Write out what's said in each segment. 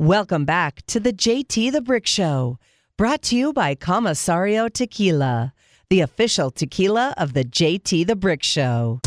Welcome back to the JT the Brick Show, brought to you by Comisario Tequila, the official tequila of the JT the Brick Show.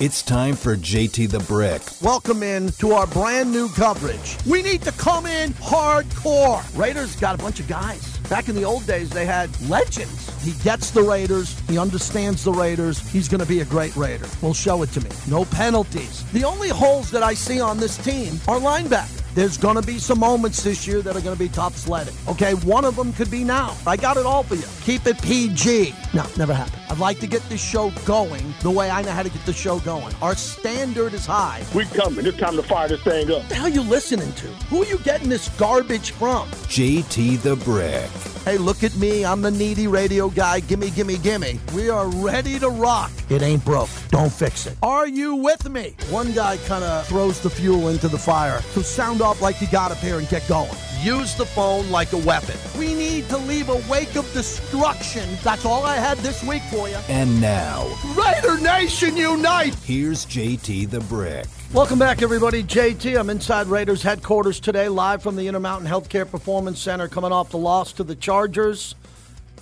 It's time for JT the Brick. Welcome in to our brand new coverage. We need to come in hardcore. Raiders got a bunch of guys. Back in the old days, they had legends. He gets the Raiders. He understands the Raiders. He's going to be a great Raider. Well, show it to me. No penalties. The only holes that I see on this team are linebackers. There's going to be some moments this year that are going to be top sledding. Okay, one of them could be now. I got it all for you. Keep it PG. No, never happened. I'd like to get this show going the way I know how to get the show going. Our standard is high. We coming. It's time to fire this thing up. What the hell are you listening to? Who are you getting this garbage from? JT the Brick. Hey, look at me. I'm the needy radio guy. Gimme, gimme, gimme. We are ready to rock. It ain't broke. Don't fix it. Are you with me? One guy kind of throws the fuel into the fire. So sound off like you got up here and get going. Use the phone like a weapon. We need to leave a wake of destruction. That's all I had this week for you. And now, Raider Nation Unite! here's JT the Brick. Welcome back, everybody. JT, I'm inside Raiders headquarters today, live from the Intermountain Healthcare Performance Center, coming off the loss to the Chargers.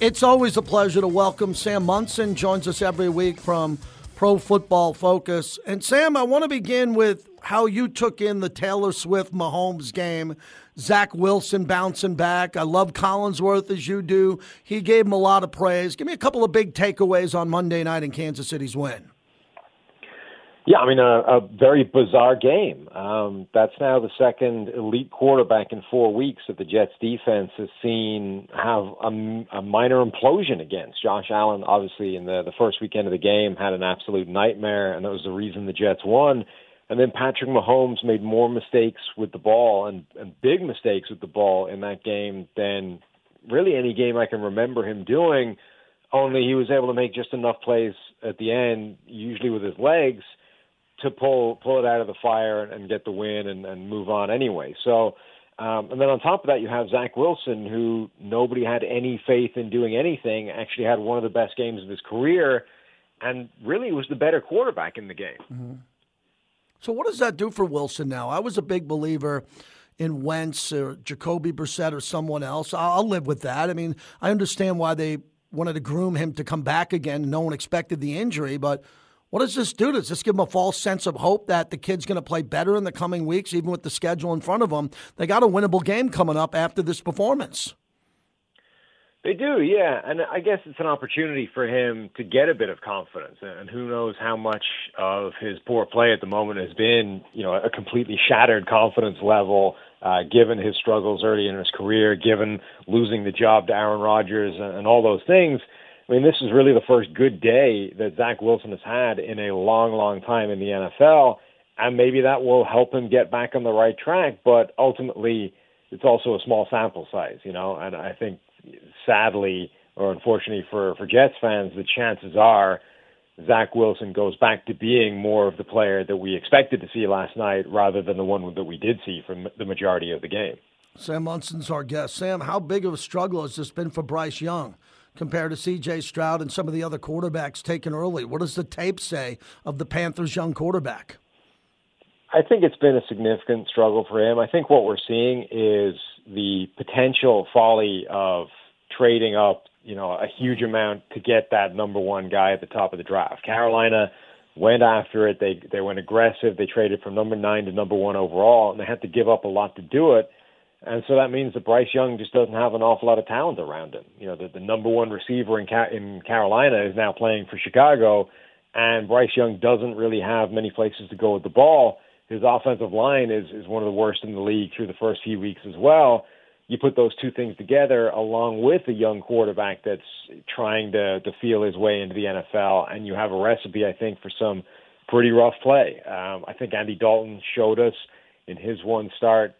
It's always a pleasure to welcome Sam Monson. Joins us every week from Pro Football Focus. And Sam, I want to begin with how you took in the Taylor Swift Mahomes game. Zach Wilson bouncing back. I love Collinsworth as you do. He gave him a lot of praise. Give me a couple of big takeaways on Monday night in Kansas City's win. Yeah, I mean, a, a very bizarre game. Um, that's now the second elite quarterback in four weeks that the Jets defense has seen have a, a minor implosion against. Josh Allen, obviously, in the, the first weekend of the game, had an absolute nightmare, and that was the reason the Jets won. And then Patrick Mahomes made more mistakes with the ball and, and big mistakes with the ball in that game than really any game I can remember him doing. Only he was able to make just enough plays at the end, usually with his legs, to pull pull it out of the fire and get the win and, and move on anyway. So, um, and then on top of that, you have Zach Wilson, who nobody had any faith in doing anything. Actually, had one of the best games of his career, and really was the better quarterback in the game. Mm-hmm. So, what does that do for Wilson now? I was a big believer in Wentz or Jacoby Brissett or someone else. I'll live with that. I mean, I understand why they wanted to groom him to come back again. No one expected the injury, but what does this do? Does this give them a false sense of hope that the kid's going to play better in the coming weeks, even with the schedule in front of them? They got a winnable game coming up after this performance. They do, yeah, and I guess it's an opportunity for him to get a bit of confidence. And who knows how much of his poor play at the moment has been, you know, a completely shattered confidence level, uh, given his struggles early in his career, given losing the job to Aaron Rodgers, and, and all those things. I mean, this is really the first good day that Zach Wilson has had in a long, long time in the NFL, and maybe that will help him get back on the right track. But ultimately, it's also a small sample size, you know, and I think sadly or unfortunately for for Jets fans, the chances are Zach Wilson goes back to being more of the player that we expected to see last night, rather than the one that we did see from the majority of the game. Sam Monson's our guest. Sam, how big of a struggle has this been for Bryce Young? Compared to CJ Stroud and some of the other quarterbacks taken early? What does the tape say of the Panthers' young quarterback? I think it's been a significant struggle for him. I think what we're seeing is the potential folly of trading up, you know, a huge amount to get that number one guy at the top of the draft. Carolina went after it. They they went aggressive. They traded from number nine to number one overall, and they had to give up a lot to do it. And so that means that Bryce Young just doesn't have an awful lot of talent around him. You know, the, the number one receiver in Ca- in Carolina is now playing for Chicago, and Bryce Young doesn't really have many places to go with the ball. His offensive line is is one of the worst in the league through the first few weeks as well. You put those two things together, along with a young quarterback that's trying to to feel his way into the NFL, and you have a recipe, I think, for some pretty rough play. Um, I think Andy Dalton showed us in his one start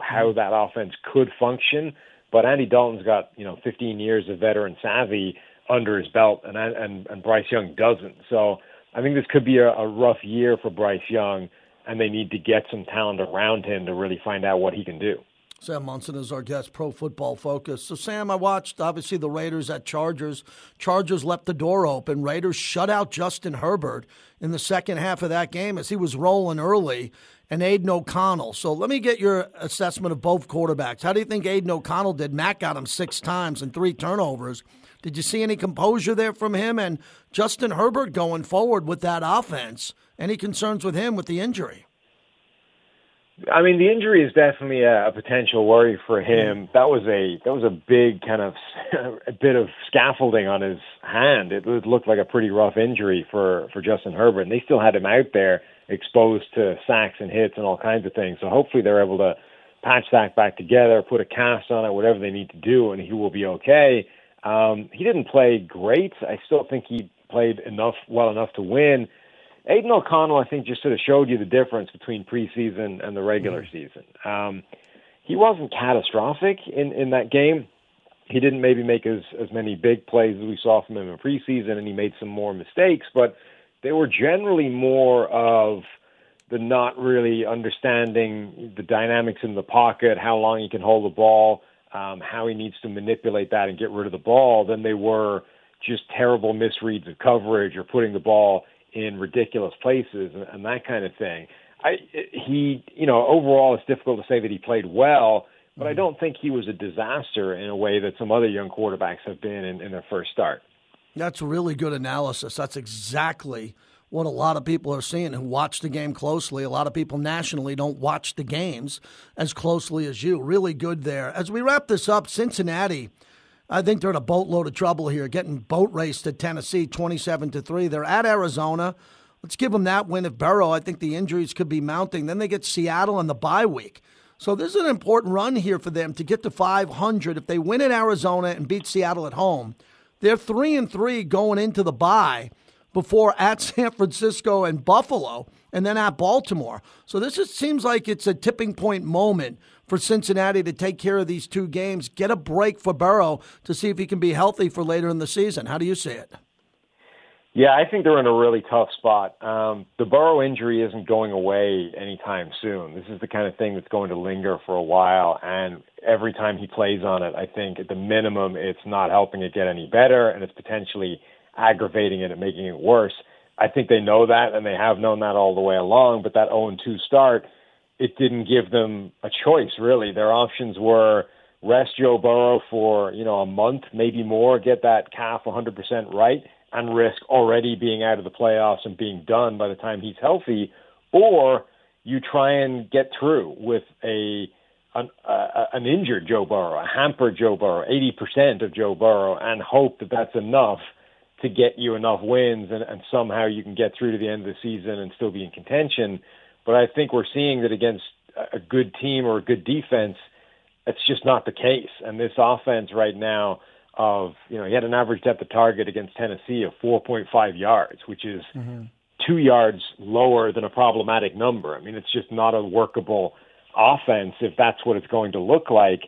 how mm. that offense could function. But Andy Dalton's got you know 15 years of veteran savvy under his belt, and and and Bryce Young doesn't. So I think this could be a, a rough year for Bryce Young, and they need to get some talent around him to really find out what he can do. Sam Monson is our guest, Pro Football Focus. So, Sam, I watched obviously the Raiders at Chargers. Chargers left the door open. Raiders shut out Justin Herbert in the second half of that game as he was rolling early. And Aidan O'Connell. So let me get your assessment of both quarterbacks. How do you think Aidan O'Connell did? Mack got him six times and three turnovers. Did you see any composure there from him? And Justin Herbert going forward with that offense? Any concerns with him with the injury? I mean, the injury is definitely a, a potential worry for mm. him. That was a that was a big kind of a bit of scaffolding on his hand. It looked like a pretty rough injury for for Justin Herbert, and they still had him out there exposed to sacks and hits and all kinds of things. So hopefully they're able to patch that back together, put a cast on it, whatever they need to do, and he will be okay. Um, he didn't play great. I still think he played enough well enough to win. Aidan O'Connell, I think, just sort of showed you the difference between preseason and the regular mm-hmm. season. Um, he wasn't catastrophic in, in that game. He didn't maybe make as, as many big plays as we saw from him in preseason, and he made some more mistakes, but they were generally more of the not really understanding the dynamics in the pocket, how long he can hold the ball, um, how he needs to manipulate that and get rid of the ball, than they were just terrible misreads of coverage or putting the ball in ridiculous places and, and that kind of thing. I he you know overall it's difficult to say that he played well, but I mm-hmm. don't think he was a disaster in a way that some other young quarterbacks have been in, in their first start. That's really good analysis. That's exactly what a lot of people are seeing who watch the game closely. A lot of people nationally don't watch the games as closely as you. Really good there. As we wrap this up, Cincinnati I think they're in a boatload of trouble here, getting boat raced at Tennessee 27 to 3. They're at Arizona. Let's give them that win if Burrow. I think the injuries could be mounting. Then they get Seattle in the bye week. So this is an important run here for them to get to 500. If they win in Arizona and beat Seattle at home, they're 3 and 3 going into the bye before at San Francisco and Buffalo and then at Baltimore. So this just seems like it's a tipping point moment for Cincinnati to take care of these two games, get a break for Burrow to see if he can be healthy for later in the season. How do you see it? Yeah, I think they're in a really tough spot. Um, the Burrow injury isn't going away anytime soon. This is the kind of thing that's going to linger for a while, and every time he plays on it, I think at the minimum it's not helping it get any better, and it's potentially aggravating it and making it worse. I think they know that, and they have known that all the way along. But that 0 2 start it didn't give them a choice really. Their options were rest Joe Burrow for you know a month, maybe more, get that calf 100% right, and risk already being out of the playoffs and being done by the time he's healthy, or you try and get through with a an, uh, an injured Joe Burrow, a hampered Joe Burrow, 80% of Joe Burrow, and hope that that's enough to get you enough wins and, and somehow you can get through to the end of the season and still be in contention. But I think we're seeing that against a good team or a good defense, it's just not the case. And this offense right now of, you know, he had an average depth of target against Tennessee of 4.5 yards, which is mm-hmm. two yards lower than a problematic number. I mean, it's just not a workable offense if that's what it's going to look like.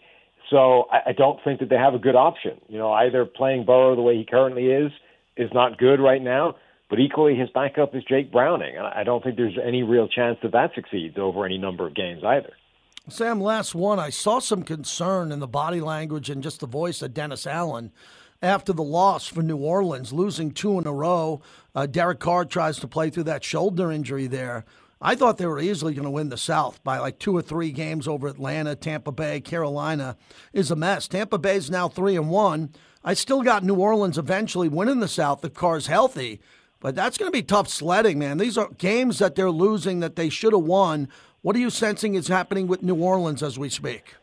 So I, I don't think that they have a good option. You know, either playing Burrow the way he currently is is not good right now, but equally, his backup is Jake Browning. And I don't think there's any real chance that that succeeds over any number of games either. Sam, last one. I saw some concern in the body language and just the voice of Dennis Allen after the loss for New Orleans, losing two in a row. Uh, Derek Carr tries to play through that shoulder injury there. I thought they were easily going to win the South by like two or three games over Atlanta, Tampa Bay, Carolina is a mess. Tampa Bay is now three and one. I still got New Orleans eventually winning the South if Carr's healthy. But that's going to be tough sledding, man. These are games that they're losing that they should have won. What are you sensing is happening with New Orleans as we speak?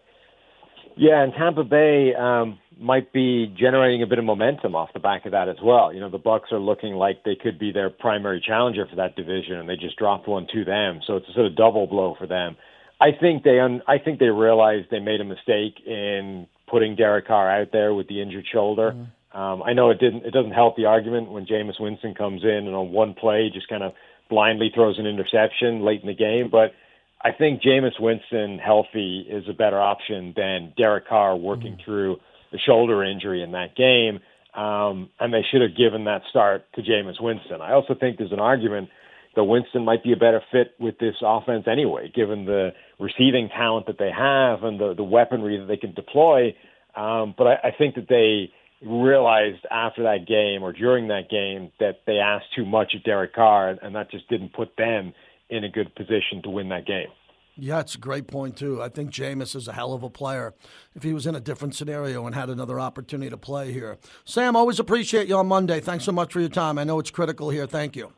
Yeah, and Tampa Bay um, might be generating a bit of momentum off the back of that as well. You know, the Bucs are looking like they could be their primary challenger for that division, and they just dropped one to them. So it's a sort of double blow for them. I think they un- I think they realized they made a mistake in putting Derek Carr out there with the injured shoulder. Mm-hmm. Um, I know it didn't. It doesn't help the argument when Jameis Winston comes in and on one play just kind of blindly throws an interception late in the game. But I think Jameis Winston healthy is a better option than Derek Carr working mm-hmm. through the shoulder injury in that game. Um, and they should have given that start to Jameis Winston. I also think there's an argument that Winston might be a better fit with this offense anyway, given the receiving talent that they have and the, the weaponry that they can deploy. Um, but I, I think that they realized after that game or during that game that they asked too much of Derek Carr, and that just didn't put them in a good position to win that game. Yeah, it's a great point too. I think Jameis is a hell of a player. If he was in a different scenario and had another opportunity to play here, Sam, always appreciate you on Monday. Thanks so much for your time. I know it's critical here. Thank you.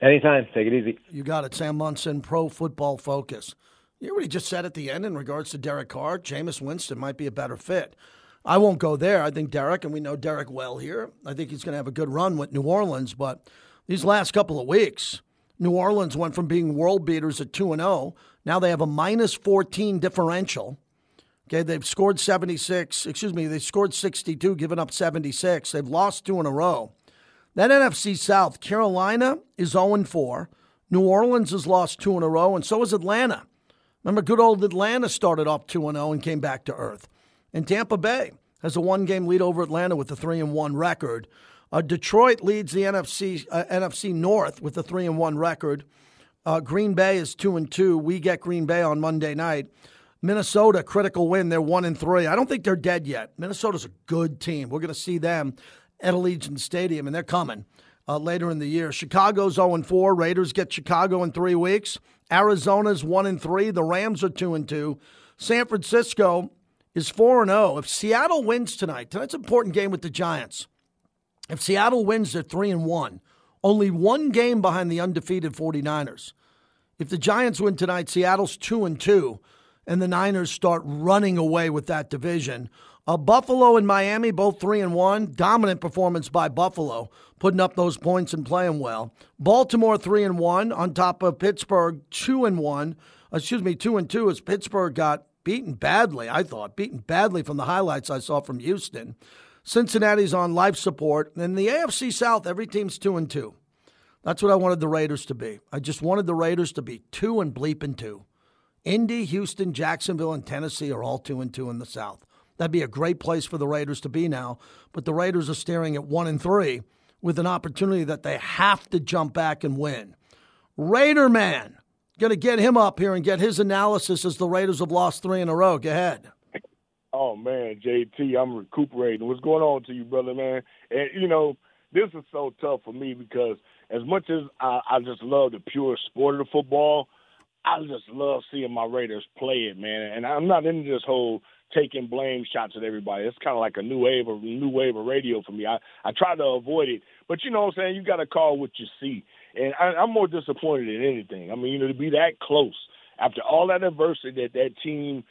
Anytime. Take it easy. You got it, Sam Monson, Pro Football Focus. You know what he just said at the end in regards to Derek Carr? Jameis Winston might be a better fit. I won't go there. I think Derek, and we know Derek well here. I think he's going to have a good run with New Orleans, but these last couple of weeks, New Orleans went from being world beaters at 2 and 0 now they have a minus 14 differential. Okay, they've scored 76, excuse me, they scored 62, given up 76. They've lost two in a row. That NFC South, Carolina is 0 4. New Orleans has lost two in a row, and so is Atlanta. Remember, good old Atlanta started off 2 0 and came back to earth. And Tampa Bay has a one game lead over Atlanta with a 3 1 record. Uh, Detroit leads the NFC, uh, NFC North with a 3 and 1 record. Uh, Green Bay is two and two. We get Green Bay on Monday night. Minnesota critical win. They're one and three. I don't think they're dead yet. Minnesota's a good team. We're going to see them at Allegiant Stadium, and they're coming uh, later in the year. Chicago's zero and four. Raiders get Chicago in three weeks. Arizona's one and three. The Rams are two and two. San Francisco is four and zero. If Seattle wins tonight, tonight's an important game with the Giants. If Seattle wins, they're three and one only one game behind the undefeated 49ers. If the Giants win tonight, Seattle's 2 and 2 and the Niners start running away with that division. Uh, Buffalo and Miami both 3 and 1, dominant performance by Buffalo, putting up those points and playing well. Baltimore 3 and 1 on top of Pittsburgh 2 and 1. Excuse me, 2 and 2 as Pittsburgh got beaten badly, I thought, beaten badly from the highlights I saw from Houston. Cincinnati's on life support. And the AFC South, every team's two and two. That's what I wanted the Raiders to be. I just wanted the Raiders to be two and bleeping two. Indy, Houston, Jacksonville, and Tennessee are all two and two in the South. That'd be a great place for the Raiders to be now. But the Raiders are staring at one and three with an opportunity that they have to jump back and win. Raider man, going to get him up here and get his analysis as the Raiders have lost three in a row. Go ahead. Oh man, JT, I'm recuperating. What's going on to you, brother, man? And you know, this is so tough for me because as much as I, I just love the pure sport of football, I just love seeing my Raiders play it, man. And I'm not into this whole taking blame shots at everybody. It's kind of like a new wave of new wave of radio for me. I I try to avoid it, but you know what I'm saying. You got to call what you see, and I, I'm more disappointed than anything. I mean, you know, to be that close after all that adversity that that team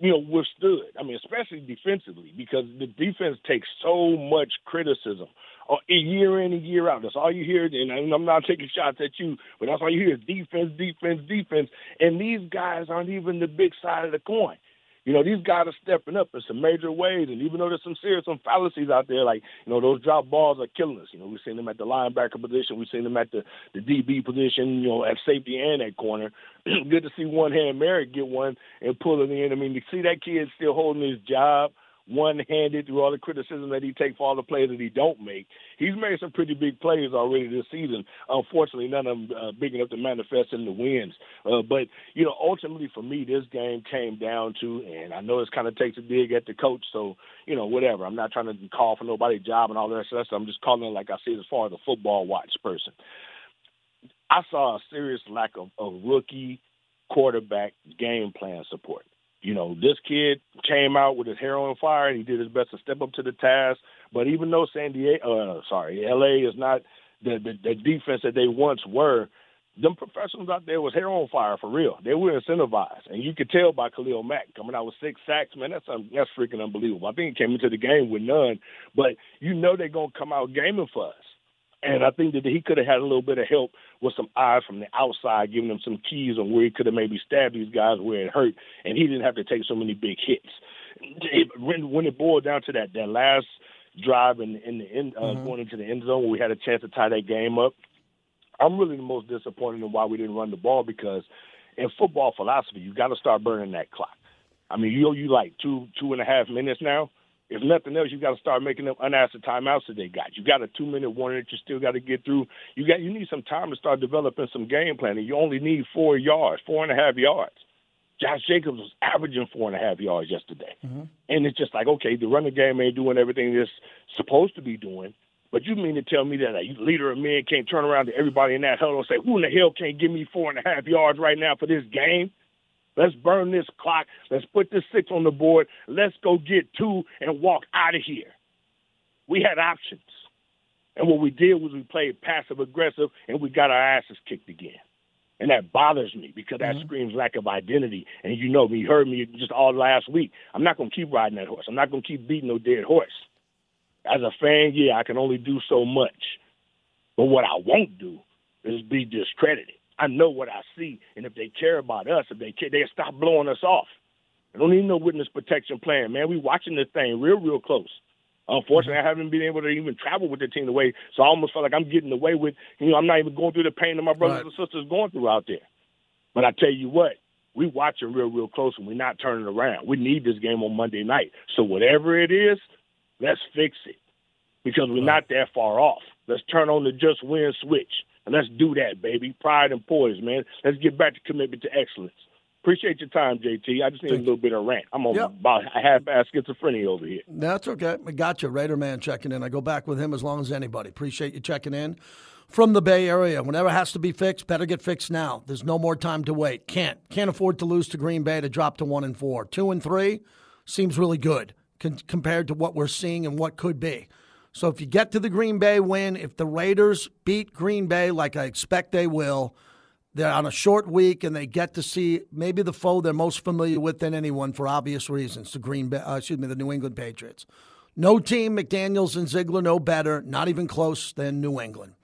you know, withstood. I mean, especially defensively, because the defense takes so much criticism uh, year in and year out. That's all you hear. And I'm not taking shots at you, but that's all you hear is defense, defense, defense. And these guys aren't even the big side of the coin. You know, these guys are stepping up in some major ways, and even though there's some serious some fallacies out there, like you know those drop balls are killing us. You know, we've seen them at the linebacker position, we've seen them at the the DB position, you know, at safety and at corner. Good to see one hand Moehrig get one and pull it in. I mean, to see that kid still holding his job one-handed through all the criticism that he takes for all the plays that he don't make. He's made some pretty big plays already this season. Unfortunately, none of them uh, big enough to manifest in the wins. Uh, but you know, ultimately for me, this game came down to, and I know this kind of takes a dig at the coach. So you know, whatever. I'm not trying to call for nobody's job and all that stuff. I'm just calling it like I see it as far as a football watch person. I saw a serious lack of, of rookie quarterback game plan support. You know, this kid came out with his hair on fire and he did his best to step up to the task. But even though San Diego, uh, sorry, LA is not the, the the defense that they once were, them professionals out there was hair on fire for real. They were incentivized, and you could tell by Khalil Mack coming out with six sacks. Man, that's um, that's freaking unbelievable. I think he came into the game with none, but you know they're gonna come out gaming for us. And I think that he could have had a little bit of help with some eyes from the outside, giving him some keys on where he could have maybe stabbed these guys where it hurt, and he didn't have to take so many big hits. It, when, when it boiled down to that, that last drive in, in the end, uh, mm-hmm. going into the end zone where we had a chance to tie that game up, I'm really the most disappointed in why we didn't run the ball because in football philosophy, you got to start burning that clock. I mean, you you like two two and a half minutes now if nothing else, you got to start making them unanswered timeouts that they got. You got a two minute warning that you still got to get through. You got you need some time to start developing some game planning. You only need four yards, four and a half yards. Josh Jacobs was averaging four and a half yards yesterday, mm-hmm. and it's just like okay, the running game ain't doing everything it's supposed to be doing. But you mean to tell me that a leader of men can't turn around to everybody in that huddle and say, "Who in the hell can't give me four and a half yards right now for this game?" Let's burn this clock. Let's put this six on the board. Let's go get two and walk out of here. We had options. And what we did was we played passive aggressive and we got our asses kicked again. And that bothers me because that mm-hmm. screams lack of identity. And you know me, you heard me just all last week. I'm not going to keep riding that horse. I'm not going to keep beating no dead horse. As a fan, yeah, I can only do so much. But what I won't do is be discredited. I know what I see, and if they care about us, if they care, they'll stop blowing us off. I don't need no witness protection plan, man. We watching this thing real, real close. Unfortunately, mm-hmm. I haven't been able to even travel with the team the way, so I almost feel like I'm getting away with, you know, I'm not even going through the pain that my brothers right. and sisters going through out there. But I tell you what, we watching real, real close, and we're not turning around. We need this game on Monday night. So whatever it is, let's fix it because we're right. not that far off. Let's turn on the just win switch. And let's do that, baby. Pride and poise, man. Let's get back to commitment to excellence. Appreciate your time, JT. I just need a little bit of rant. I'm on yep. about half ass schizophrenia over here. That's okay. I got you. Raider man checking in. I go back with him as long as anybody. Appreciate you checking in from the Bay Area. Whenever has to be fixed, better get fixed now. There's no more time to wait. Can't. Can't afford to lose to Green Bay to drop to one and four. Two and three seems really good compared to what we're seeing and what could be. So if you get to the Green Bay win, if the Raiders beat Green Bay like I expect they will, they're on a short week and they get to see maybe the foe they're most familiar with than anyone for obvious reasons. The Green Bay, uh, excuse me, the New England Patriots. No team, McDaniels and Ziegler, no better, not even close than New England.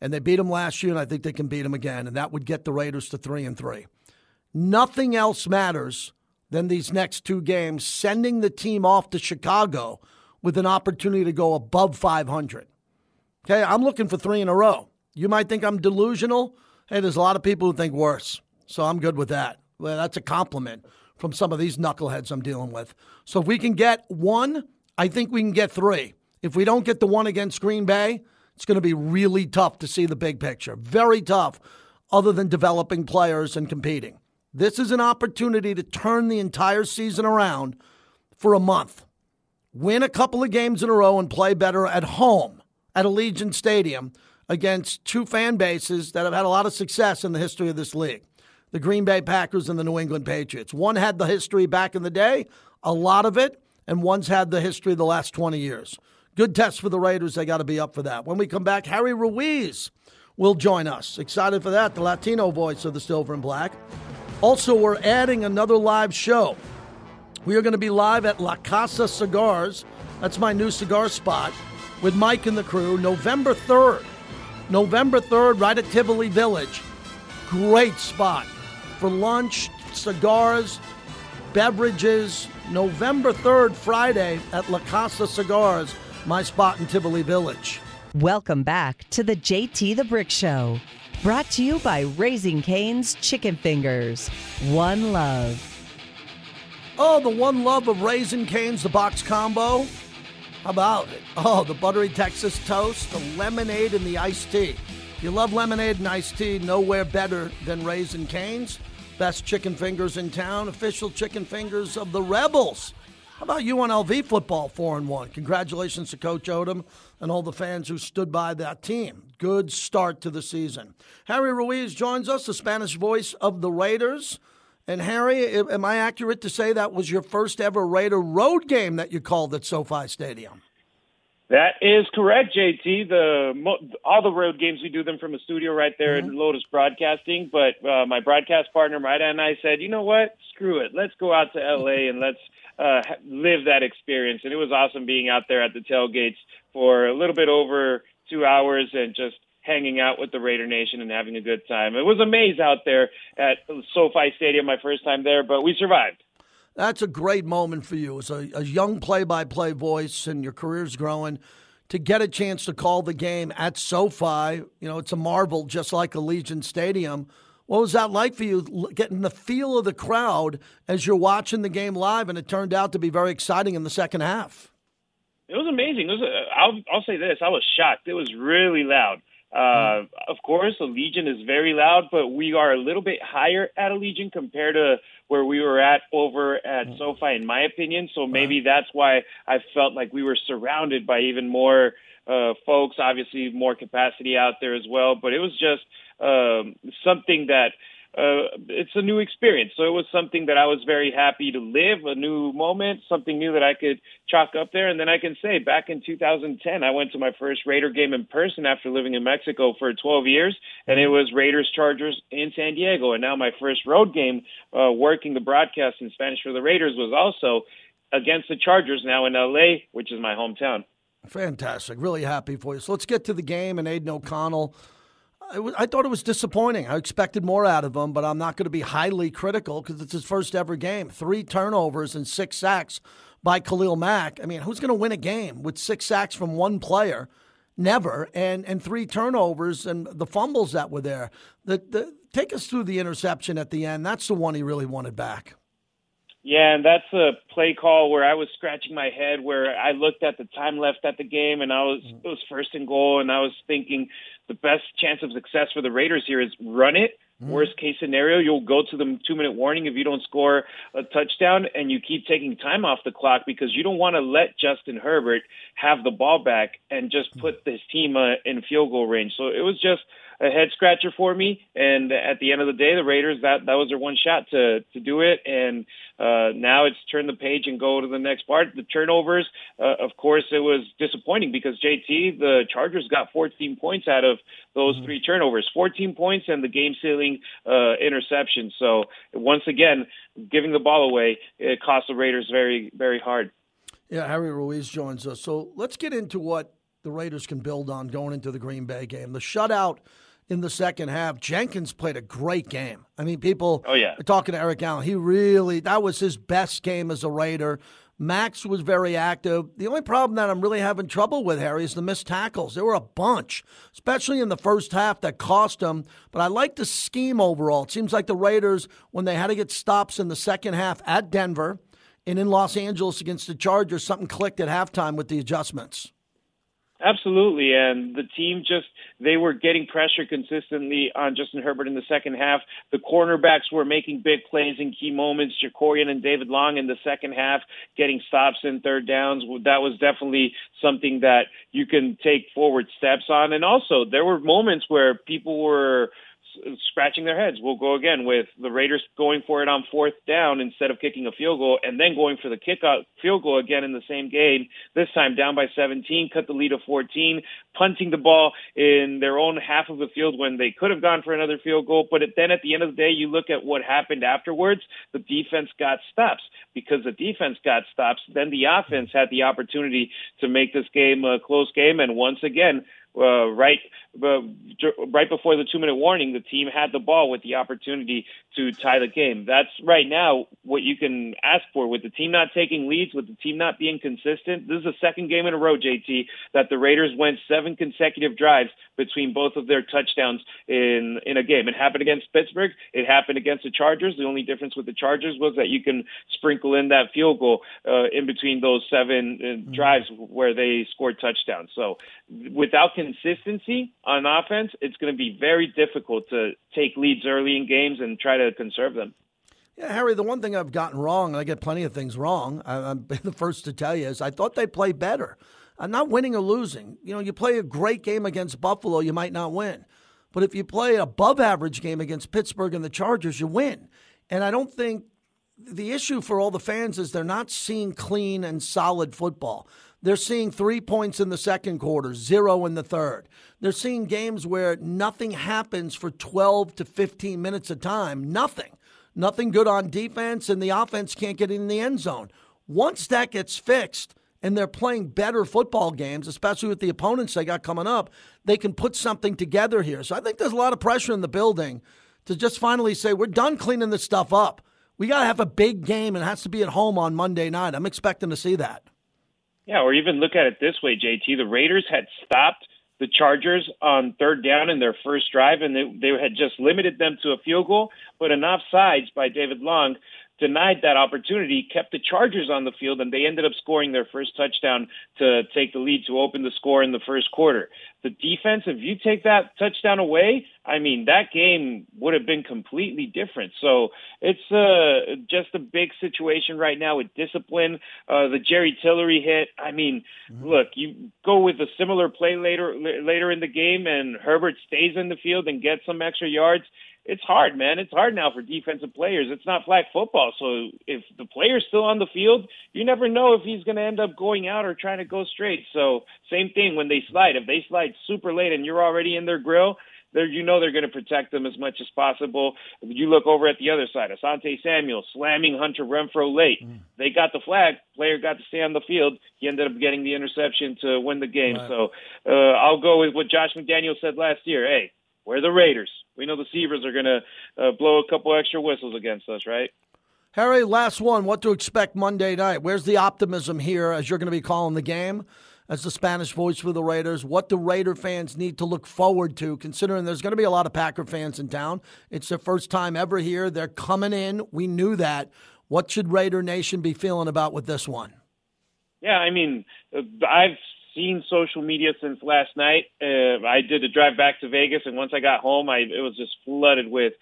And they beat them last year, and I think they can beat them again, and that would get the Raiders to three and three. Nothing else matters than these next two games, sending the team off to Chicago with an opportunity to go above 500. Okay, I'm looking for three in a row. You might think I'm delusional. Hey, there's a lot of people who think worse. So I'm good with that. Well, that's a compliment from some of these knuckleheads I'm dealing with. So if we can get one, I think we can get three. If we don't get the one against Green Bay, it's going to be really tough to see the big picture. Very tough, other than developing players and competing. This is an opportunity to turn the entire season around for a month win a couple of games in a row and play better at home at Allegiant Stadium against two fan bases that have had a lot of success in the history of this league the Green Bay Packers and the New England Patriots. One had the history back in the day, a lot of it, and one's had the history of the last 20 years. Good test for the Raiders. They got to be up for that. When we come back, Harry Ruiz will join us. Excited for that, the Latino voice of the Silver and Black. Also, we're adding another live show we are going to be live at La Casa Cigars. That's my new cigar spot with Mike and the crew November 3rd. November 3rd, right at Tivoli Village. Great spot for lunch, cigars, beverages. November 3rd, Friday at La Casa Cigars, my spot in Tivoli Village. Welcome back to the JT the Brick Show, brought to you by Raising Cane's Chicken Fingers. One love. Oh, the one love of Raising Cane's, the box combo. How about it? Oh, the buttery Texas toast, the lemonade, and the iced tea. You love lemonade and iced tea, nowhere better than Raising Cane's. Best chicken fingers in town, official chicken fingers of the Rebels. How about UNLV football 4 and 1? Congratulations to Coach Odom and all the fans who stood by that team. Good start to the season. Harry Ruiz joins us, the Spanish voice of the Raiders. And Harry, am I accurate to say that was your first ever Raider road game that you called at SoFi Stadium? That is correct, JT. The all the road games we do them from a studio right there mm-hmm. at Lotus Broadcasting. But uh, my broadcast partner Maida and I said, you know what? Screw it. Let's go out to LA and let's uh, live that experience. And it was awesome being out there at the tailgates for a little bit over two hours and just hanging out with the Raider Nation and having a good time. It was a maze out there at SoFi Stadium my first time there, but we survived. That's a great moment for you as a, a young play-by-play voice, and your career's growing. To get a chance to call the game at SoFi, you know, it's a marvel, just like Allegiant Stadium. What was that like for you, getting the feel of the crowd as you're watching the game live? And it turned out to be very exciting in the second half. It was amazing. It was. A, I'll, I'll say this: I was shocked. It was really loud. Uh, of course, Allegiant is very loud, but we are a little bit higher at Allegiant compared to where we were at over at SoFi, in my opinion. So maybe that's why I felt like we were surrounded by even more uh, folks. Obviously, more capacity out there as well. But it was just um, something that uh, it's a new experience. So it was something that I was very happy to live, a new moment, something new that I could chalk up there. And then I can say back in 2010, I went to my first Raider game in person after living in Mexico for 12 years, and it was Raiders Chargers in San Diego. And now my first road game, uh, working the broadcast in Spanish for the Raiders, was also against the Chargers now in LA, which is my hometown. Fantastic. Really happy for you. So let's get to the game and Aidan O'Connell I thought it was disappointing. I expected more out of him, but I'm not going to be highly critical because it's his first ever game. Three turnovers and six sacks by Khalil Mack. I mean, who's going to win a game with six sacks from one player? Never. And and three turnovers and the fumbles that were there. The, the take us through the interception at the end. That's the one he really wanted back. Yeah, and that's a play call where I was scratching my head where I looked at the time left at the game and I was it was first and goal and I was thinking the best chance of success for the Raiders here is run it. Mm. Worst case scenario, you'll go to the two minute warning if you don't score a touchdown and you keep taking time off the clock because you don't want to let Justin Herbert have the ball back and just put this team uh, in field goal range. So it was just a head scratcher for me. And at the end of the day, the Raiders that that was their one shot to to do it. And uh, now it's turn the page and go to the next part. The turnovers, uh, of course, it was disappointing because JT the Chargers got 14 points out of those mm-hmm. three turnovers, 14 points and the game sealing uh, interception. So once again, giving the ball away, it cost the Raiders very very hard. Yeah, Harry Ruiz joins us. So let's get into what the Raiders can build on going into the Green Bay game. The shutout in the second half. Jenkins played a great game. I mean, people oh, yeah. are talking to Eric Allen. He really, that was his best game as a Raider. Max was very active. The only problem that I'm really having trouble with, Harry, is the missed tackles. There were a bunch, especially in the first half, that cost them. But I like the scheme overall. It seems like the Raiders, when they had to get stops in the second half at Denver and in Los Angeles against the Chargers, something clicked at halftime with the adjustments. Absolutely, and the team just they were getting pressure consistently on Justin Herbert in the second half. The cornerbacks were making big plays in key moments. Jakorian and David Long in the second half getting stops in third downs. That was definitely something that you can take forward steps on. And also, there were moments where people were scratching their heads. We'll go again with the Raiders going for it on fourth down instead of kicking a field goal, and then going for the kickout field goal again in the same game. This time down by 17, cut the lead to 14, punting the ball in their own half of the field when they could have gone for another field goal. But then at the end of the day, you look at what happened afterwards. The defense got stops because the defense got stops. Then the offense had the opportunity to make this game a close game, and once again uh, right uh, right before the two minute warning, the team had the ball with the opportunity to tie the game. That's right now what you can ask for with the team not taking leads, with the team not being consistent. This is the second game in a row, JT, that the Raiders went seven consecutive drives between both of their touchdowns in in a game. It happened against Pittsburgh. It happened against the Chargers. The only difference with the Chargers was that you can sprinkle in that field goal uh, in between those seven uh, mm-hmm. drives where they scored touchdowns. So without consistency on offense, it's going to be very difficult to take leads early in games and try to conserve them. Yeah, Harry, the one thing I've gotten wrong, and I get plenty of things wrong, I'm the first to tell you, is I thought they'd play better. I'm not winning or losing. You know, you play a great game against Buffalo, you might not win. But if you play an above average game against Pittsburgh and the Chargers, you win. And I don't think the issue for all the fans is they're not seeing clean and solid football. They're seeing three points in the second quarter, zero in the third. They're seeing games where nothing happens for 12 to 15 minutes of time. Nothing. Nothing good on defense, and the offense can't get in the end zone. Once that gets fixed, and they're playing better football games, especially with the opponents they got coming up, they can put something together here. So I think there's a lot of pressure in the building to just finally say, we're done cleaning this stuff up. We got to have a big game, and it has to be at home on Monday night. I'm expecting to see that. Yeah, or even look at it this way, JT. The Raiders had stopped the Chargers on third down in their first drive, and they, they had just limited them to a field goal. But an offsides by David Long denied that opportunity, kept the Chargers on the field, and they ended up scoring their first touchdown to take the lead to open the score in the first quarter. The defense, if you take that touchdown away, I mean, that game would have been completely different. So it's uh, just a big situation right now with discipline. Uh, the Jerry Tillery hit. I mean, mm-hmm. look, you go with a similar play later later in the game, and Herbert stays in the field and gets some extra yards it's hard, man. It's hard now for defensive players. It's not flag football. So if the player's still on the field, you never know if he's going to end up going out or trying to go straight. So same thing when they slide. If they slide super late and you're already in their grill, there you know they're going to protect them as much as possible. You look over at the other side, Asante Samuel slamming Hunter Renfrow late. Mm. They got the flag. Player got to stay on the field. He ended up getting the interception to win the game. Right. So uh, I'll go with what Josh McDaniel said last year. Hey, we're the Raiders. We know the Seavers are going to uh, blow a couple extra whistles against us, right? Harry, last one. What to expect Monday night? Where's the optimism here as you're going to be calling the game as the Spanish voice for the Raiders? What do Raider fans need to look forward to, considering there's going to be a lot of Packer fans in town? It's their first time ever here. They're coming in. We knew that. What should Raider Nation be feeling about with this one? Yeah, I mean, uh, I've seen social media since last night. Uh, I did a drive back to Vegas, and once I got home, I it was just flooded with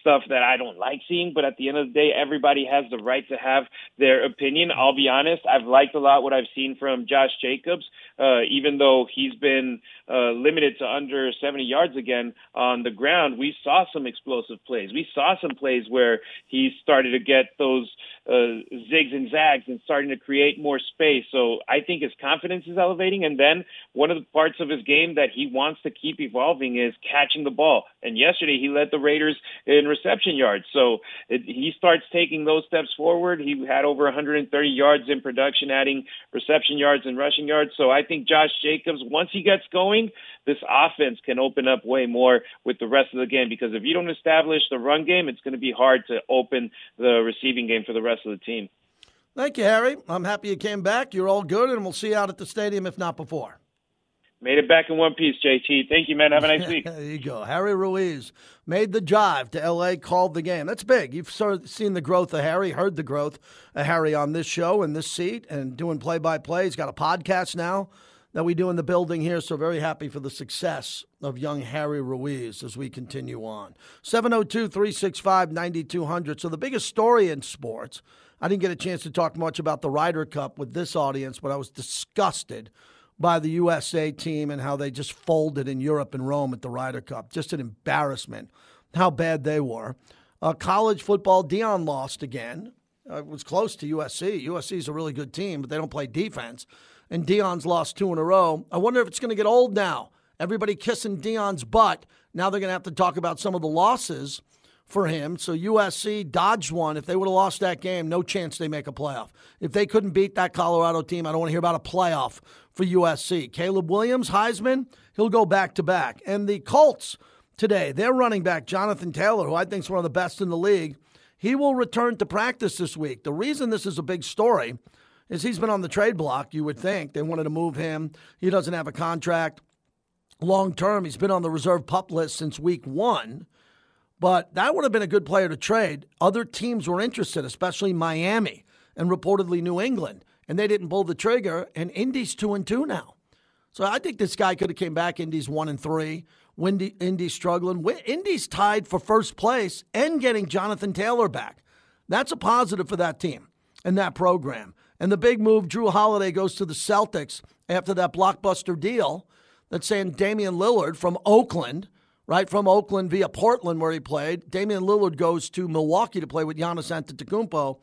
stuff that I don't like seeing, but at the end of the day, everybody has the right to have their opinion. I'll be honest, I've liked a lot what I've seen from Josh Jacobs, uh, even though he's been uh, limited to under 70 yards again on the ground. We saw some explosive plays. We saw some plays where he started to get those uh, zigs and zags and starting to create more space. So I think his confidence is elevating. And then one of the parts of his game that he wants to keep evolving is catching the ball. And yesterday he led the Raiders in reception yards. So it, he starts taking those steps forward. He had over 130 yards in production, adding reception yards and rushing yards. So I think Josh Jacobs, once he gets going, this offense can open up way more with the rest of the game because if you don't establish the run game, it's going to be hard to open the receiving game for the rest of the team. Thank you, Harry. I'm happy you came back. You're all good, and we'll see you out at the stadium, if not before. Made it back in one piece, JT. Thank you, man. Have a nice week. there you go. Harry Ruiz made the drive to L.A., called the game. That's big. You've sort of seen the growth of Harry, heard the growth of Harry on this show in this seat and doing play by play. He's got a podcast now that we do in the building here. So very happy for the success of young Harry Ruiz as we continue on. 702 365 9200. So the biggest story in sports, I didn't get a chance to talk much about the Ryder Cup with this audience, but I was disgusted by the USA team and how they just folded in Europe and Rome at the Ryder Cup. Just an embarrassment how bad they were. Uh, college football, Deion lost again. Uh, it was close to USC. USC is a really good team, but they don't play defense. And Deion's lost two in a row. I wonder if it's going to get old now. Everybody kissing Deion's butt. Now they're going to have to talk about some of the losses for him. So USC dodged one. If they would have lost that game, no chance they make a playoff. If they couldn't beat that Colorado team, I don't want to hear about a playoff for USC. Caleb Williams, Heisman, he'll go back to back. And the Colts today, their running back, Jonathan Taylor, who I think is one of the best in the league, he will return to practice this week. The reason this is a big story is he's been on the trade block, you would think. They wanted to move him. He doesn't have a contract long term. He's been on the reserve pup list since week one. But that would have been a good player to trade. Other teams were interested, especially Miami and reportedly New England, and they didn't pull the trigger. And Indy's two and two now, so I think this guy could have came back. Indy's one and three. Windy, Indy's struggling. Indy's tied for first place and getting Jonathan Taylor back. That's a positive for that team and that program. And the big move, Jrue Holiday goes to the Celtics after that blockbuster deal that's saying Damian Lillard from Oakland – right from Oakland via Portland, where he played. Damian Lillard goes to Milwaukee to play with Giannis Antetokounmpo.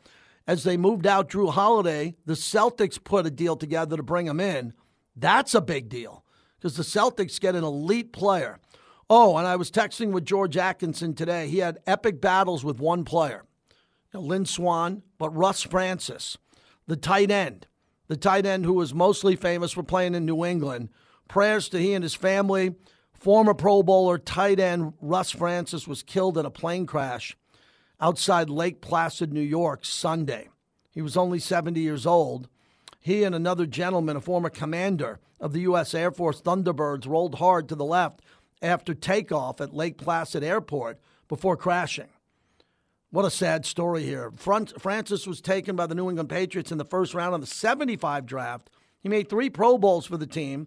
As they moved out Jrue Holiday, the Celtics put a deal together to bring him in. That's a big deal because the Celtics get an elite player. Oh, and I was texting with George Atkinson today. He had epic battles with one player, you know, Lynn Swann, but Russ Francis, the tight end, the tight end who was mostly famous for playing in New England. Prayers to he and his family. Former Pro Bowler tight end Russ Francis was killed in a plane crash outside Lake Placid, New York, Sunday. He was only 70 years old. He and another gentleman, a former commander of the U.S. Air Force Thunderbirds, rolled hard to the left after takeoff at Lake Placid Airport before crashing. What a sad story here. Francis was taken by the New England Patriots in the first round of the 75 draft. He made three Pro Bowls for the team.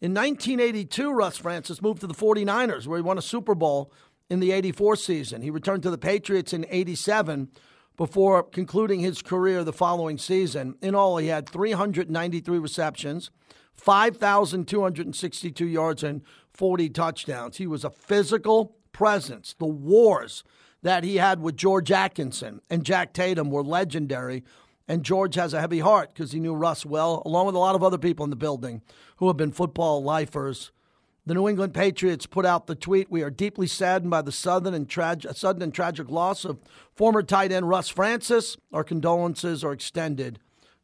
In 1982, Russ Francis moved to the 49ers, where he won a Super Bowl in the 84 season. He returned to the Patriots in 87 before concluding his career the following season. In all, he had 393 receptions, 5,262 yards, and 40 touchdowns. He was a physical presence. The wars that he had with George Atkinson and Jack Tatum were legendary. And George has a heavy heart because he knew Russ well, along with a lot of other people in the building who have been football lifers. The New England Patriots put out the tweet We are deeply saddened by the sudden and, sudden and tragic loss of former tight end Russ Francis. Our condolences are extended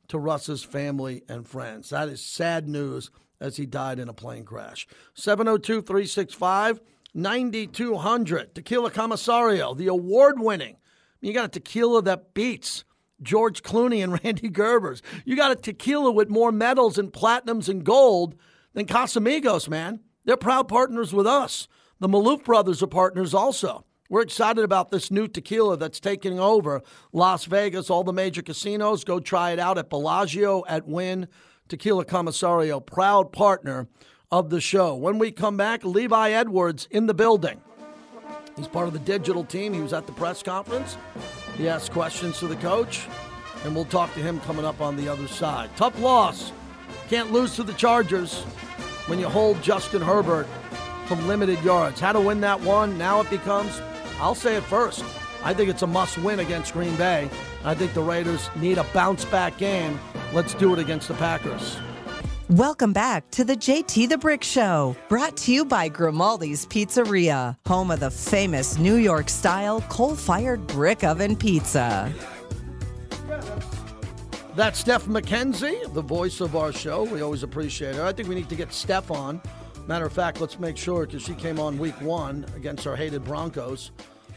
to Russ's family and friends. That is sad news as he died in a plane crash. 702 365 9200. Tequila Commissariat, the award winning. You got a tequila that beats George Clooney and Rande Gerber's. You got a tequila with more medals and platinums and gold than Casamigos, man. They're proud partners with us. The Maloof brothers are partners also. We're excited about this new tequila that's taking over Las Vegas, all the major casinos. Go try it out at Bellagio, at Wynn. Tequila Commissariat, proud partner of the show. When we come back, Levi Edwards in the building. He's part of the digital team. He was at the press conference. He asked questions to the coach, and we'll talk to him coming up on the other side. Tough loss. Can't lose to the Chargers when you hold Justin Herbert from limited yards. How to win that one? Now it becomes, I'll say it first. I think it's a must win against Green Bay. I think the Raiders need a bounce back game. Let's do it against the Packers. Welcome back to the JT the Brick Show, brought to you by Grimaldi's Pizzeria, home of the famous New York style coal fired brick oven pizza. That's Steph McKenzie, the voice of our show. We always appreciate her. I think we need to get Steph on. Matter of fact, let's make sure because she came on week one against our hated Broncos,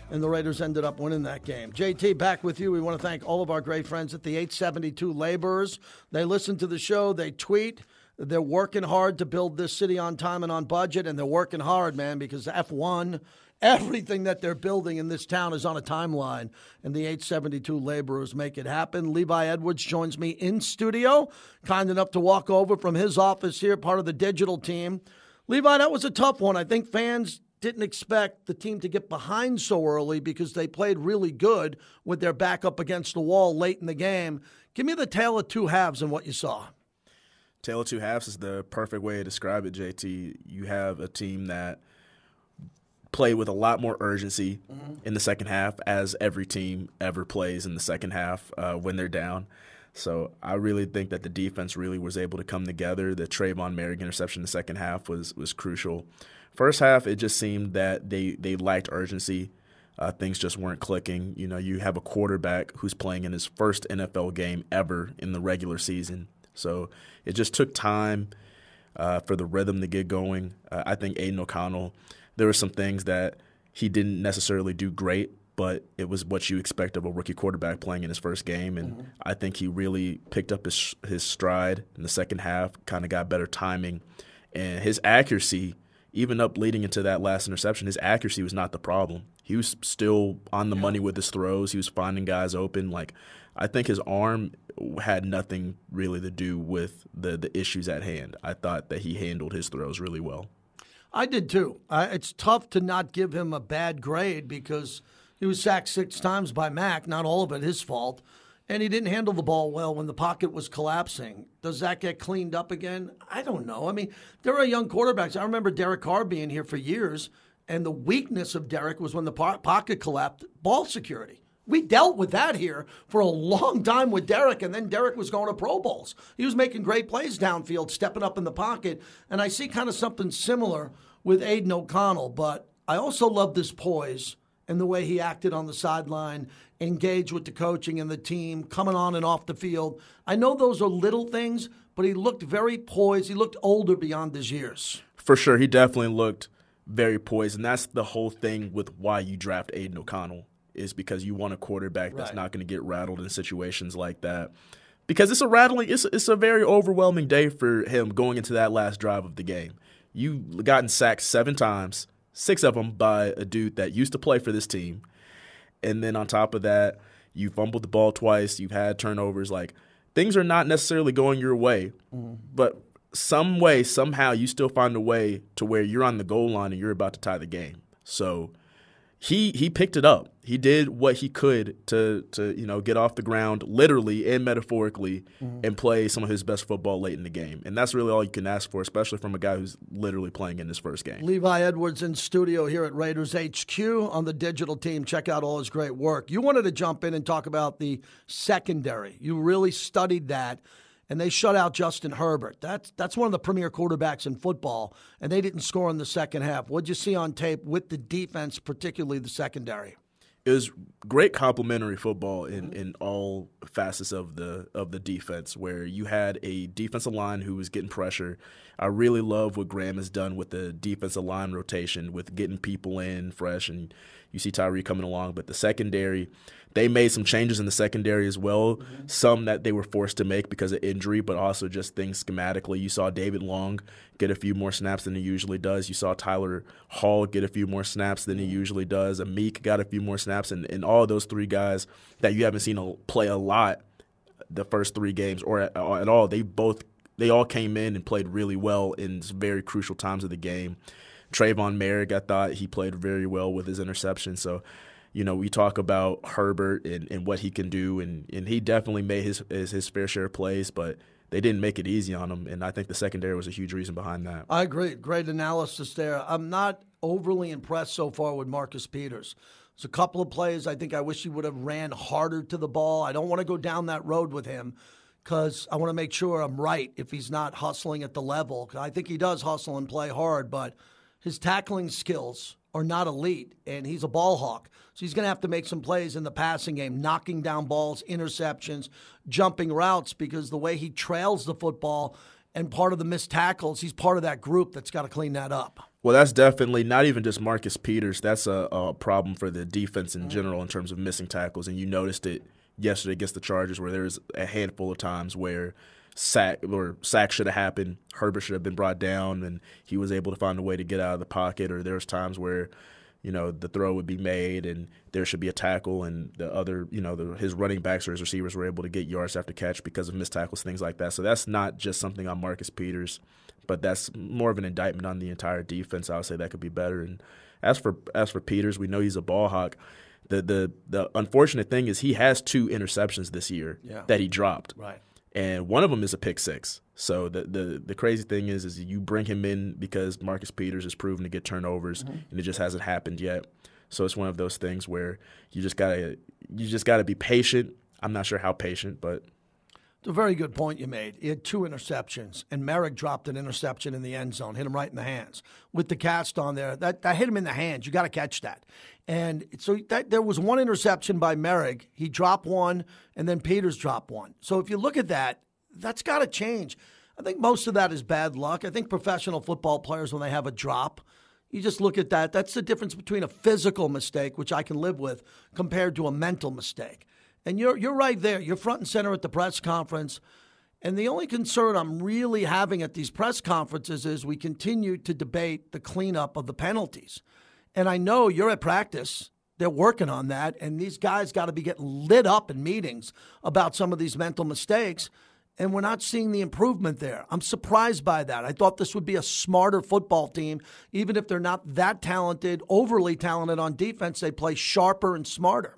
and the Raiders ended up winning that game. JT, back with you. We want to thank all of our great friends at the 872 Laborers. They listen to the show, they tweet. They're working hard to build this city on time and on budget, and they're working hard, man, because F1, everything that they're building in this town is on a timeline, and the 872 laborers make it happen. Levi Edwards joins me in studio, kind enough to walk over from his office here, part of the digital team. Levi, that was a tough one. I think fans didn't expect the team to get behind so early because they played really good with their back up against the wall late in the game. Give me the tale of two halves and what you saw. Tale of two halves is the perfect way to describe it, JT. You have a team that played with a lot more urgency mm-hmm. in the second half, as every team ever plays in the second half uh, when they're down. So I really think that the defense really was able to come together. The Tre'von Moehrig interception in the second half was was crucial. First half, it just seemed that they they lacked urgency. Uh, things just weren't clicking. You know, you have a quarterback who's playing in his first NFL game ever in the regular season. So it just took time uh, for the rhythm to get going. Uh, I think Aidan O'Connell, there were some things that he didn't necessarily do great, but it was what you expect of a rookie quarterback playing in his first game. And mm-hmm. I think he really picked up his, his stride in the second half, kind of got better timing. And his accuracy, even up leading into that last interception, his accuracy was not the problem. He was still on the yeah. money with his throws. He was finding guys open. Like, I think his arm had nothing really to do with the the issues at hand. I thought that he handled his throws really well. I did too. Uh, it's tough to not give him a bad grade because he was sacked six times by Mack. Not all of it his fault, and he didn't handle the ball well when the pocket was collapsing. Does that get cleaned up again? I don't know. I mean, there are young quarterbacks. I remember Derek Carr being here for years, and the weakness of Derek was when the po- pocket collapsed. Ball security. We dealt with that here for a long time with Derek, and then Derek was going to Pro Bowls. He was making great plays downfield, stepping up in the pocket, and I see kind of something similar with Aidan O'Connell. But I also love this poise and the way he acted on the sideline, engaged with the coaching and the team, coming on and off the field. I know those are little things, but he looked very poised. He looked older beyond his years. For sure, he definitely looked very poised, and that's the whole thing with why you draft Aidan O'Connell is because you want a quarterback that's right. not going to get rattled in situations like that. Because it's a rattling, it's it's a very overwhelming day for him going into that last drive of the game. You gotten sacked seven times, six of them by a dude that used to play for this team, and then on top of that, you fumbled the ball twice. You've had turnovers. Like things are not necessarily going your way, mm-hmm. but some way, somehow, you still find a way to where you're on the goal line and you're about to tie the game. So he he picked it up. He did what he could to to you know get off the ground, literally and metaphorically, mm-hmm. and play some of his best football late in the game. And that's really all you can ask for, especially from a guy who's literally playing in his first game. Levi Edwards in studio here at Raiders HQ on the digital team. Check out all his great work. You wanted to jump in and talk about the secondary. You really studied that and they shut out Justin Herbert. That's that's one of the premier quarterbacks in football, and they didn't score in the second half. What'd you see on tape with the defense, particularly the secondary? It was great complementary football in, in all facets of the of the defense, where you had a defensive line who was getting pressure. I really love what Graham has done with the defensive line rotation, with getting people in fresh, and you see Tyree coming along. But the secondary, they made some changes in the secondary as well. Mm-hmm. Some that they were forced to make because of injury, but also just things schematically. You saw David Long get a few more snaps than he usually does. You saw Tyler Hall get a few more snaps than he usually does. Amik got a few more snaps, and, and all those three guys that you haven't seen play a lot the first three games or at, at all, they both they all came in and played really well in very crucial times of the game. Tre'von Moehrig, I thought he played very well with his interception. So you know, we talk about Herbert and, and what he can do, and, and he definitely made his, his, his fair share of plays, but they didn't make it easy on him, and I think the secondary was a huge reason behind that. I agree. Great analysis there. I'm not overly impressed so far with Marcus Peters. There's a couple of plays I think I wish he would have ran harder to the ball. I don't want to go down that road with him because I want to make sure I'm right if he's not hustling at the level. I think he does hustle and play hard, but his tackling skills are not elite, and he's a ball hawk. So he's going to have to make some plays in the passing game, knocking down balls, interceptions, jumping routes, because the way he trails the football and part of the missed tackles, he's part of that group that's got to clean that up. Well, that's definitely not even just Marcus Peters. That's a, a problem for the defense in general in terms of missing tackles. And you noticed it yesterday against the Chargers, where there was a handful of times where sack or sack should have happened. Herbert should have been brought down, and he was able to find a way to get out of the pocket. Or there's times where, you know, the throw would be made, and there should be a tackle, and the other, you know, the, his running backs or his receivers were able to get yards after catch because of missed tackles, things like that. So that's not just something on Marcus Peters, but that's more of an indictment on the entire defense. I would say that could be better. And as for as for Peters, we know he's a ball hawk. The the the unfortunate thing is he has two interceptions this year yeah. that he dropped. Right and one of them is a pick six. So the the the crazy thing is, is you bring him in because Marcus Peters is proven to get turnovers, mm-hmm. and it just hasn't happened yet. So it's one of those things where you just gotta you just gotta be patient. I'm not sure how patient, but it's a very good point you made. He had two interceptions, and Moehrig dropped an interception in the end zone, hit him right in the hands with the cast on there. That that hit him in the hands. You got to catch that. And so that, there was one interception by Moehrig. He dropped one, and then Peters dropped one. So if you look at that, that's got to change. I think most of that is bad luck. I think professional football players, when they have a drop, you just look at that. That's the difference between a physical mistake, which I can live with, compared to a mental mistake. And you're you're right there. You're front and center at the press conference. And the only concern I'm really having at these press conferences is we continue to debate the cleanup of the penalties. And I know you're at practice. They're working on that. And these guys got to be getting lit up in meetings about some of these mental mistakes. And we're not seeing the improvement there. I'm surprised by that. I thought this would be a smarter football team. Even if they're not that talented, overly talented on defense, they play sharper and smarter.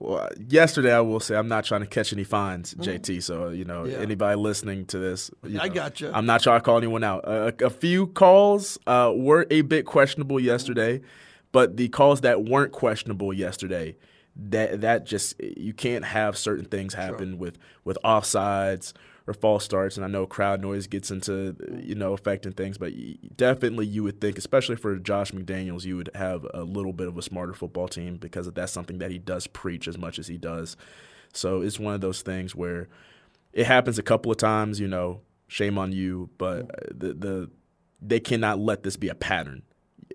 Well, yesterday I will say I'm not trying to catch any fines, mm. JT. So you know yeah. anybody listening to this, I know, got you. I'm not trying to call anyone out. Uh, a few calls uh, were a bit questionable yesterday, but the calls that weren't questionable yesterday, that that just you can't have certain things happen sure. with with offsides or false starts. And I know crowd noise gets into you know affecting things, but definitely you would think, especially for Josh McDaniels, you would have a little bit of a smarter football team because that's something that he does preach as much as he does. So it's one of those things where it happens a couple of times. You know, shame on you, but the the they cannot let this be a pattern.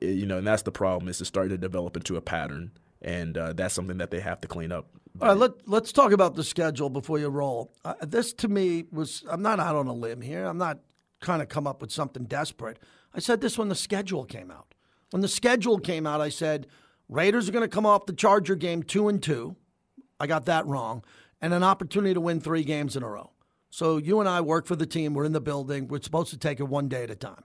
You know, and that's the problem is to start to develop into a pattern, and uh, that's something that they have to clean up all right, let, let's talk about the schedule before you roll. Uh, this to me was, I'm not out on a limb here. I'm not kind of come up with something desperate. I said this when the schedule came out. When the schedule came out, I said, Raiders are going to come off the Charger game two and two. I got that wrong. And an opportunity to win three games in a row. So you and I work for the team. We're in the building. We're supposed to take it one day at a time.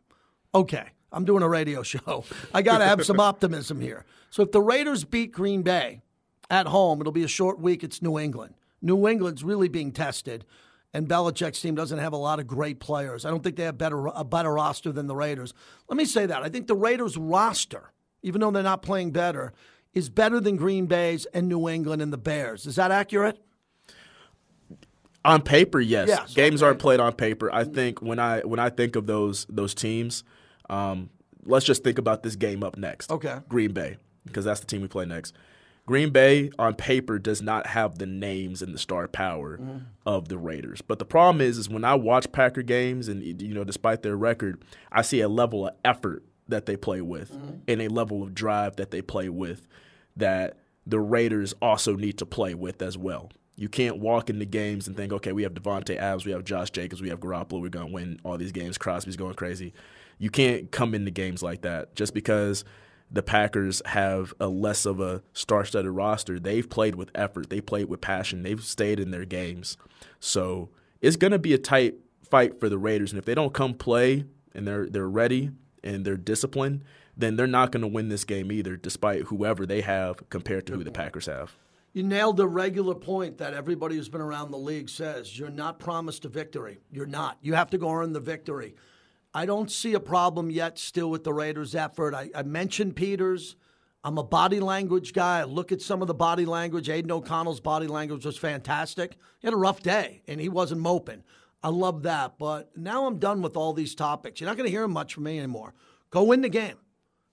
Okay. I'm doing a radio show. I got to have some optimism here. So if the Raiders beat Green Bay at home, it'll be a short week. It's New England. New England's really being tested, and Belichick's team doesn't have a lot of great players. I don't think they have better a better roster than the Raiders. Let me say that. I think the Raiders roster, even though they're not playing better, is better than Green Bay's and New England and the Bears. Is that accurate? On paper, yes. Games okay. are played on paper. I think when I when I think of those those teams, um, let's just think about this game up next. Okay. Green Bay, because that's the team we play next. Green Bay on paper does not have the names and the star power Mm-hmm. of the Raiders. But the problem is, is when I watch Packer games, and you know, despite their record, I see a level of effort that they play with Mm-hmm. and a level of drive that they play with that the Raiders also need to play with as well. You can't walk into games and think, okay, we have Davante Adams, we have Josh Jacobs, we have Garoppolo, we're going to win all these games. Crosby's going crazy. You can't come into games like that just because the Packers have a less of a star-studded roster. They've played with effort, they played with passion, they've stayed in their games. So it's going to be a tight fight for the Raiders, and if they don't come play and they're they're ready and they're disciplined, then they're not going to win this game either, despite whoever they have compared to who the Packers have. You nailed the regular point that everybody who's been around the league says you're not promised a victory. You're not. You have to go earn the victory. I don't see a problem yet still with the Raiders' effort. I, I mentioned Peters. I'm a body language guy. I look at some of the body language. Aidan O'Connell's body language was fantastic. He had a rough day, and he wasn't moping. I love that. But now I'm done with all these topics. You're not going to hear much from me anymore. Go win the game.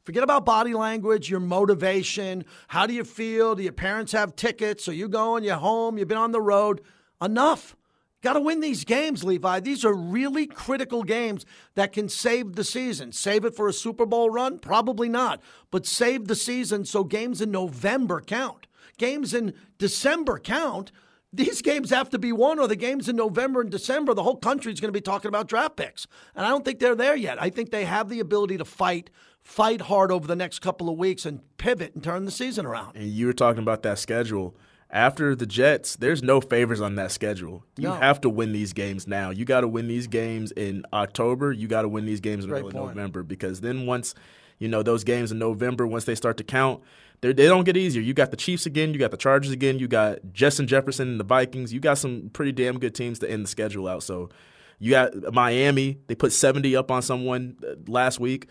Forget about body language, your motivation. How do you feel? Do your parents have tickets? Are you going? You're home? You've been on the road? Enough. Got to win these games, Levi. These are really critical games that can save the season. Save it for a Super Bowl run? Probably not. But save the season so games in November count. Games in December count. These games have to be won, or the games in November and December, the whole country's going to be talking about draft picks. And I don't think they're there yet. I think they have the ability to fight, fight hard over the next couple of weeks and pivot and turn the season around. And you were talking about that schedule. After the Jets, there's no favors on that schedule. You No. have to win these games now. You got to win these games in October. You got to win these games in Great early. November because then once, you know, those games in November, once they start to count, they're- don't get easier. You got the Chiefs again. You got the Chargers again. You got Justin Jefferson and the Vikings. You got some pretty damn good teams to end the schedule out. So you got Miami. They put 70 up on someone uh, last week.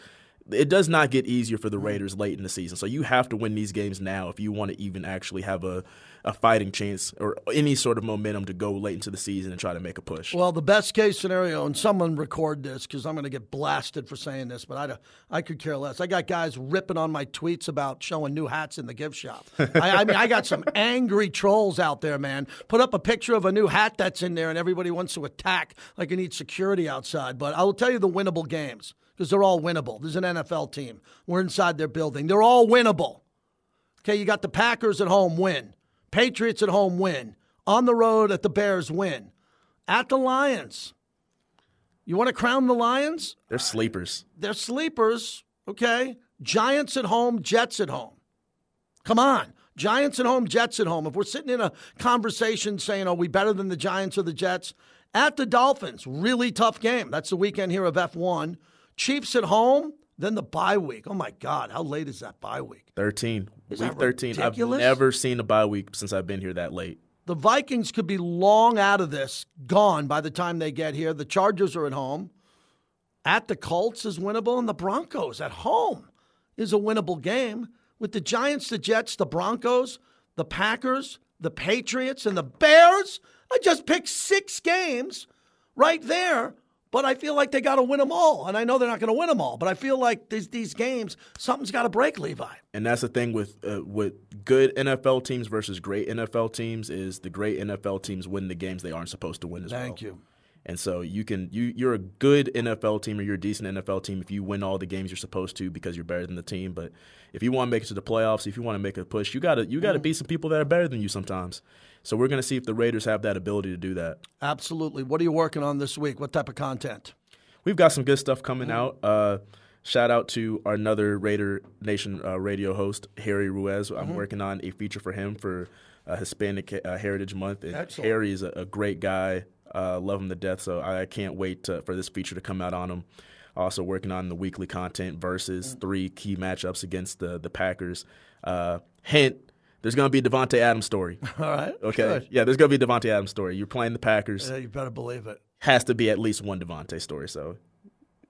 It does not get easier for the mm-hmm. Raiders late in the season. So you have to win these games now if you want to even actually have a, a fighting chance or any sort of momentum to go late into the season and try to make a push. Well, the best case scenario, and someone record this because I'm going to get blasted for saying this, but I, I could care less. I got guys ripping on my tweets about showing new hats in the gift shop. I, I mean, I got some angry trolls out there, man. Put up a picture of a new hat that's in there, and everybody wants to attack like you need security outside. But I will tell you the winnable games because they're all winnable. There's an NFL team. We're inside their building. They're all winnable. Okay, you got the Packers at home, win. Patriots at home, win. On the road at the Bears, win. At the Lions. You want to crown the Lions? They're sleepers. They're sleepers, okay? Giants at home, Jets at home. Come on. Giants at home, Jets at home. If we're sitting in a conversation saying, are we better than the Giants or the Jets? At the Dolphins, really tough game. That's the weekend here of F1. Chiefs at home, then the bye week. Oh my God, how late is that bye week? 13. Is week that 13. ridiculous? I've never seen a bye week since I've been here that late. The Vikings could be long out of this, gone by the time they get here. The Chargers are at home. At the Colts is winnable, and the Broncos at home is a winnable game. With the Giants, the Jets, the Broncos, the Packers, the Patriots, and the Bears, I just picked six games right there. But I feel like they got to win them all, and I know they're not going to win them all. But I feel like these these games, something's got to break, Levi. And that's the thing with uh, with good NFL teams versus great NFL teams is the great NFL teams win the games they aren't supposed to win as well. Thank you. And so you can you you're a good NFL team or you're a decent NFL team if you win all the games you're supposed to because you're better than the team. But if you want to make it to the playoffs, if you want to make a push, you gotta you gotta beat some people that are better than you sometimes. So we're gonna see if the Raiders have that ability to do that. Absolutely. What are you working on this week? What type of content? We've got some good stuff coming out. Uh, shout out to our another Raider Nation uh, radio host, Harry Ruiz. I'm Mm-hmm. working on a feature for him for uh, Hispanic uh, Heritage Month. Harry is a, a great guy. Uh, love him to death. So I can't wait to, for this feature to come out on him. Also working on the weekly content versus three key matchups against the the Packers. Uh, hint: There's going to be a Davante Adams story. All right. Okay, yeah, there's going to be a Davante Adams story. You're playing the Packers. Yeah, you better believe it. Has to be at least one Davante story. So,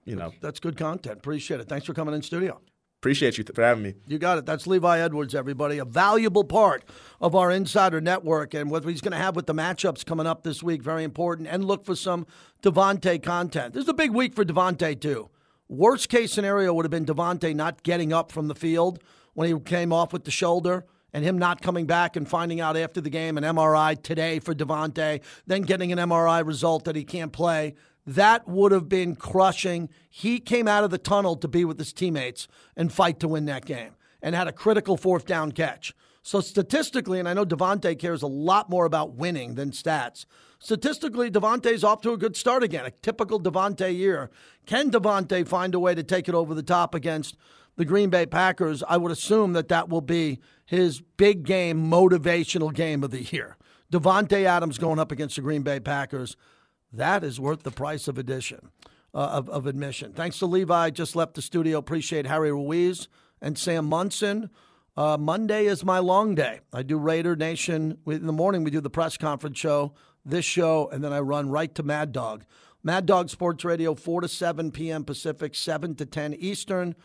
you know, That's good content. Appreciate it. Thanks for coming in studio. Appreciate you for having me. You got it. That's Levi Edwards, everybody. A valuable part of our insider network and what he's going to have with the matchups coming up this week. Very important. And look for some Davante content. This is a big week for Davante, too. Worst case scenario would have been Davante not getting up from the field when he came off with the shoulder and him not coming back and finding out after the game an MRI today for Davante, then getting an MRI result that he can't play. That would have been crushing. He came out of the tunnel to be with his teammates and fight to win that game and had a critical fourth down catch. So statistically, and I know Davante cares a lot more about winning than stats. Statistically, Davante's off to a good start again, a typical Davante year. Can Davante find a way to take it over the top against the Green Bay Packers? I would assume that that will be his big game, motivational game of the year. Davante Adams going up against the Green Bay Packers. That is worth the price of addition uh, of, of admission. Thanks to Levi, just left the studio. Appreciate Harry Ruiz and Sam Monson. Uh, Monday is my long day. I do Raider Nation in the morning. We do the press conference show, this show, and then I run right to Mad Dog. Mad Dog Sports Radio, 4 to 7 p.m. Pacific, 7 to 10 Eastern.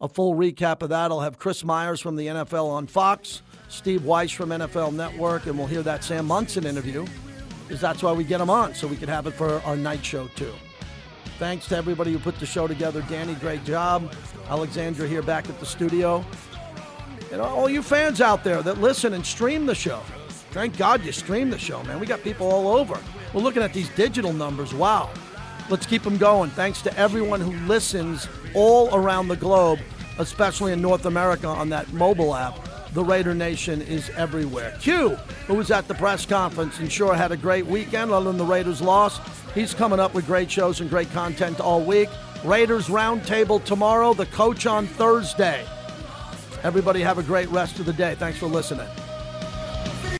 A full recap of that. I'll have Chris Myers from the NFL on Fox, Steve Weiss from NFL Network, and we'll hear that Sam Monson interview because that's why we get them on, so we could have it for our night show too. Thanks to everybody who put the show together. Danny, great job. Alexandra here back at the studio. And all you fans out there that listen and stream the show. Thank God you stream the show, man. We got people all over. We're looking at these digital numbers. Wow. Let's keep them going. Thanks to everyone who listens all around the globe, especially in North America on that mobile app. The Raider Nation is everywhere. Q, who was at the press conference and sure had a great weekend, other than the Raiders lost. He's coming up with great shows and great content all week. Raiders Roundtable tomorrow, the coach on Thursday. Everybody have a great rest of the day. Thanks for listening.